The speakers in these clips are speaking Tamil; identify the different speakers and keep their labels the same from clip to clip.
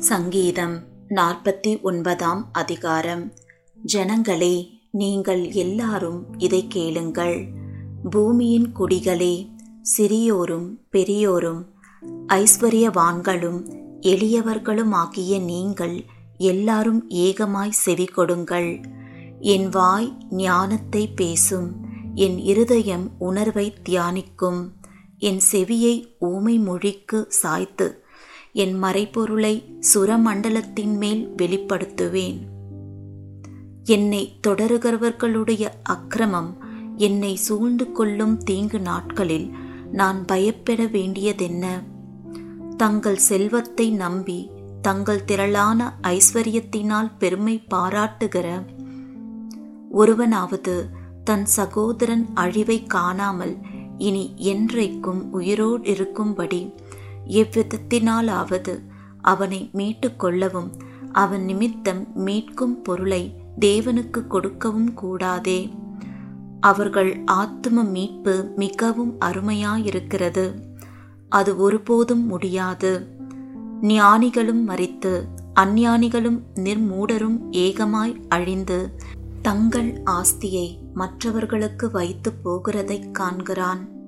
Speaker 1: சங்கீதம் நாற்பத்தி ஒன்பதாம் அதிகாரம். ஜனங்களே நீங்கள் எல்லாரும் இதை கேளுங்கள். பூமியின் குடிகளே சிறியோரும் பெரியோரும் ஐஸ்வர்யவான்களும் எளியவர்களுமாகிய நீங்கள் எல்லாரும் ஏகமாய் செவி கொடுங்கள் என் வாய் ஞானத்தை பேசும் என் இருதயம் உணர்வை தியானிக்கும் என் செவியை ஊமை மொழிக்கு சாய்த்து என் மறைபொருளை சுரமண்டலத்தின் மேல் வெளிப்படுத்துவேன். என்னை தொடருகிறவர்களுடைய அக்கிரமம் என்னை சூழ்ந்து கொள்ளும் தீங்கு நாட்களில் நான் பயப்பட வேண்டியதென்ன? தங்கள் செல்வத்தை நம்பி தங்கள் திரளான ஐஸ்வர்யத்தினால் பெருமை பாராட்டுகிற ஒருவனாவது தன் சகோதரன் அழிவை காணாமல் இனி என்றைக்கும் உயிரோடு இருக்கும்படி எவ்விதத்தினாலாவது அவனை மீட்டு கொள்ளவும் அவன் நிமித்தம் மீட்கும் பொருளை தேவனுக்கு கொடுக்கவும் கூடாதே. அவர்கள் ஆத்தும மீட்பு மிகவும் அருமையாயிருக்கிறது. அது ஒருபோதும் முடியாது. ஞானிகளும் மறித்து அஞ்ஞானிகளும் நிர்மூடரும் ஏகமாய் அழிந்து தங்கள் ஆஸ்தியை மற்றவர்களுக்கு வைத்து போகிறதைக் காண்கிறான்.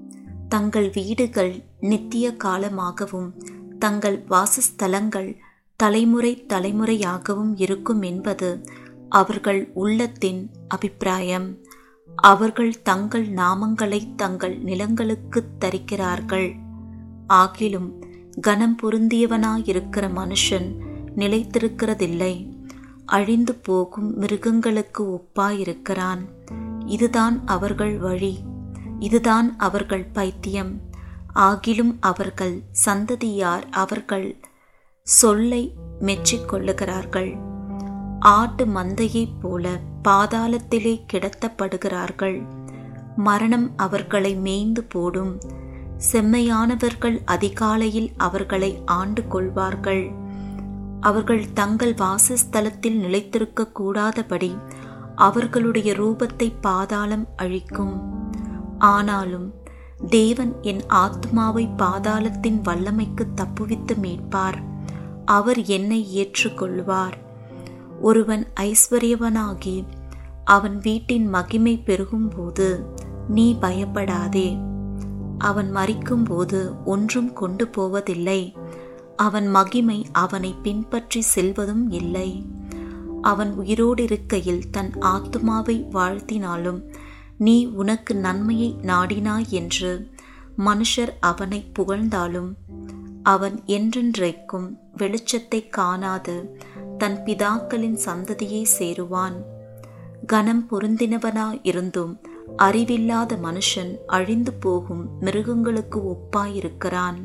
Speaker 1: தங்கள் வீடுகள் நித்திய காலமாகவும் தங்கள் வாசஸ்தலங்கள் தலைமுறை தலைமுறையாகவும் இருக்கும் என்பது அவர்கள் உள்ளத்தின் அபிப்பிராயம். அவர்கள் தங்கள் நாமங்களை தங்கள் நிலங்களுக்கு தரிக்கிறார்கள். ஆகிலும் கனம் பொருந்தியவனாயிருக்கிற மனுஷன் நிலைத்திருக்கிறதில்லை. அழிந்து போகும் மிருகங்களுக்கு ஒப்பாயிருக்கிறான். இதுதான் அவர்கள் வழி. இதுதான் அவர்கள் பைத்தியம். ஆகிலும் அவர்கள் சந்ததியார் அவர்கள் சொல்லை மெச்சிக்கொள்ளுகிறார்கள். ஆட்டு மந்தையைப் போல பாதாளத்திலே கிடத்தப்படுகிறார்கள். மரணம் அவர்களை மேய்ந்து போடும். செம்மையானவர்கள் அதிகாலையில் அவர்களை ஆண்டு கொள்வார்கள். அவர்கள் தங்கள் வாசஸ்தலத்தில் நிலைத்திருக்க கூடாதபடி அவர்களுடைய ரூபத்தை பாதாளம் அழிக்கும். ஆனாலும் தேவன் என் ஆத்மாவை பாதாளத்தின் வல்லமைக்கு தப்புவித்து மீட்பார். அவர் என்னை ஏற்றுக்கொள்வார். ஒருவன் ஐஸ்வர்யவனாகி அவன் வீட்டின் மகிமை பெருகும்போது நீ பயப்படாதே. அவன் மறிக்கும்போது ஒன்றும் கொண்டு போவதில்லை. அவன் மகிமை அவனை பின்பற்றி செல்வதும் இல்லை. அவன் உயிரோடு இருக்கையில் தன் ஆத்மாவை வாழ்த்தினாலும் நீ உனக்கு நன்மையை நாடினாய் என்று மனுஷர் அவனை புகழ்ந்தாலும் அவன் என்றென்றைக்கும் வெளிச்சத்தை காணாது தன் பிதாக்களின் சந்ததியை சேருவான். கனம் பொருந்தினவனாயிருந்தும் அறிவில்லாத மனுஷன் அழிந்து போகும் மிருகங்களுக்கு ஒப்பாயிருக்கிறான்.